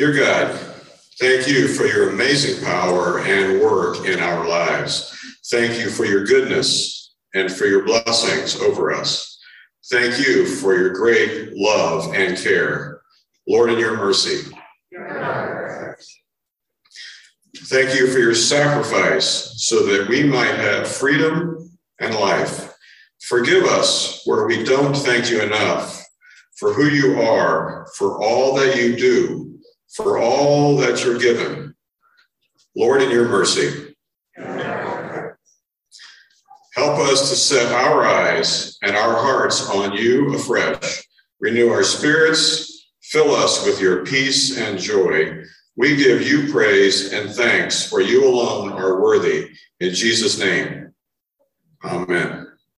Dear God, thank you for your amazing power and work in our lives. Thank you for your goodness and for your blessings over us. Thank you for your great love and care. Lord, in your mercy. Thank you for your sacrifice so that we might have freedom and life. Forgive us where we don't thank you enough for who you are, for all that you do, for all that you're given. Lord, in your mercy. Help us to set our eyes and our hearts on you afresh. Renew our spirits, fill us with your peace and joy. We give you praise and thanks, for you alone are worthy. In Jesus' name, amen.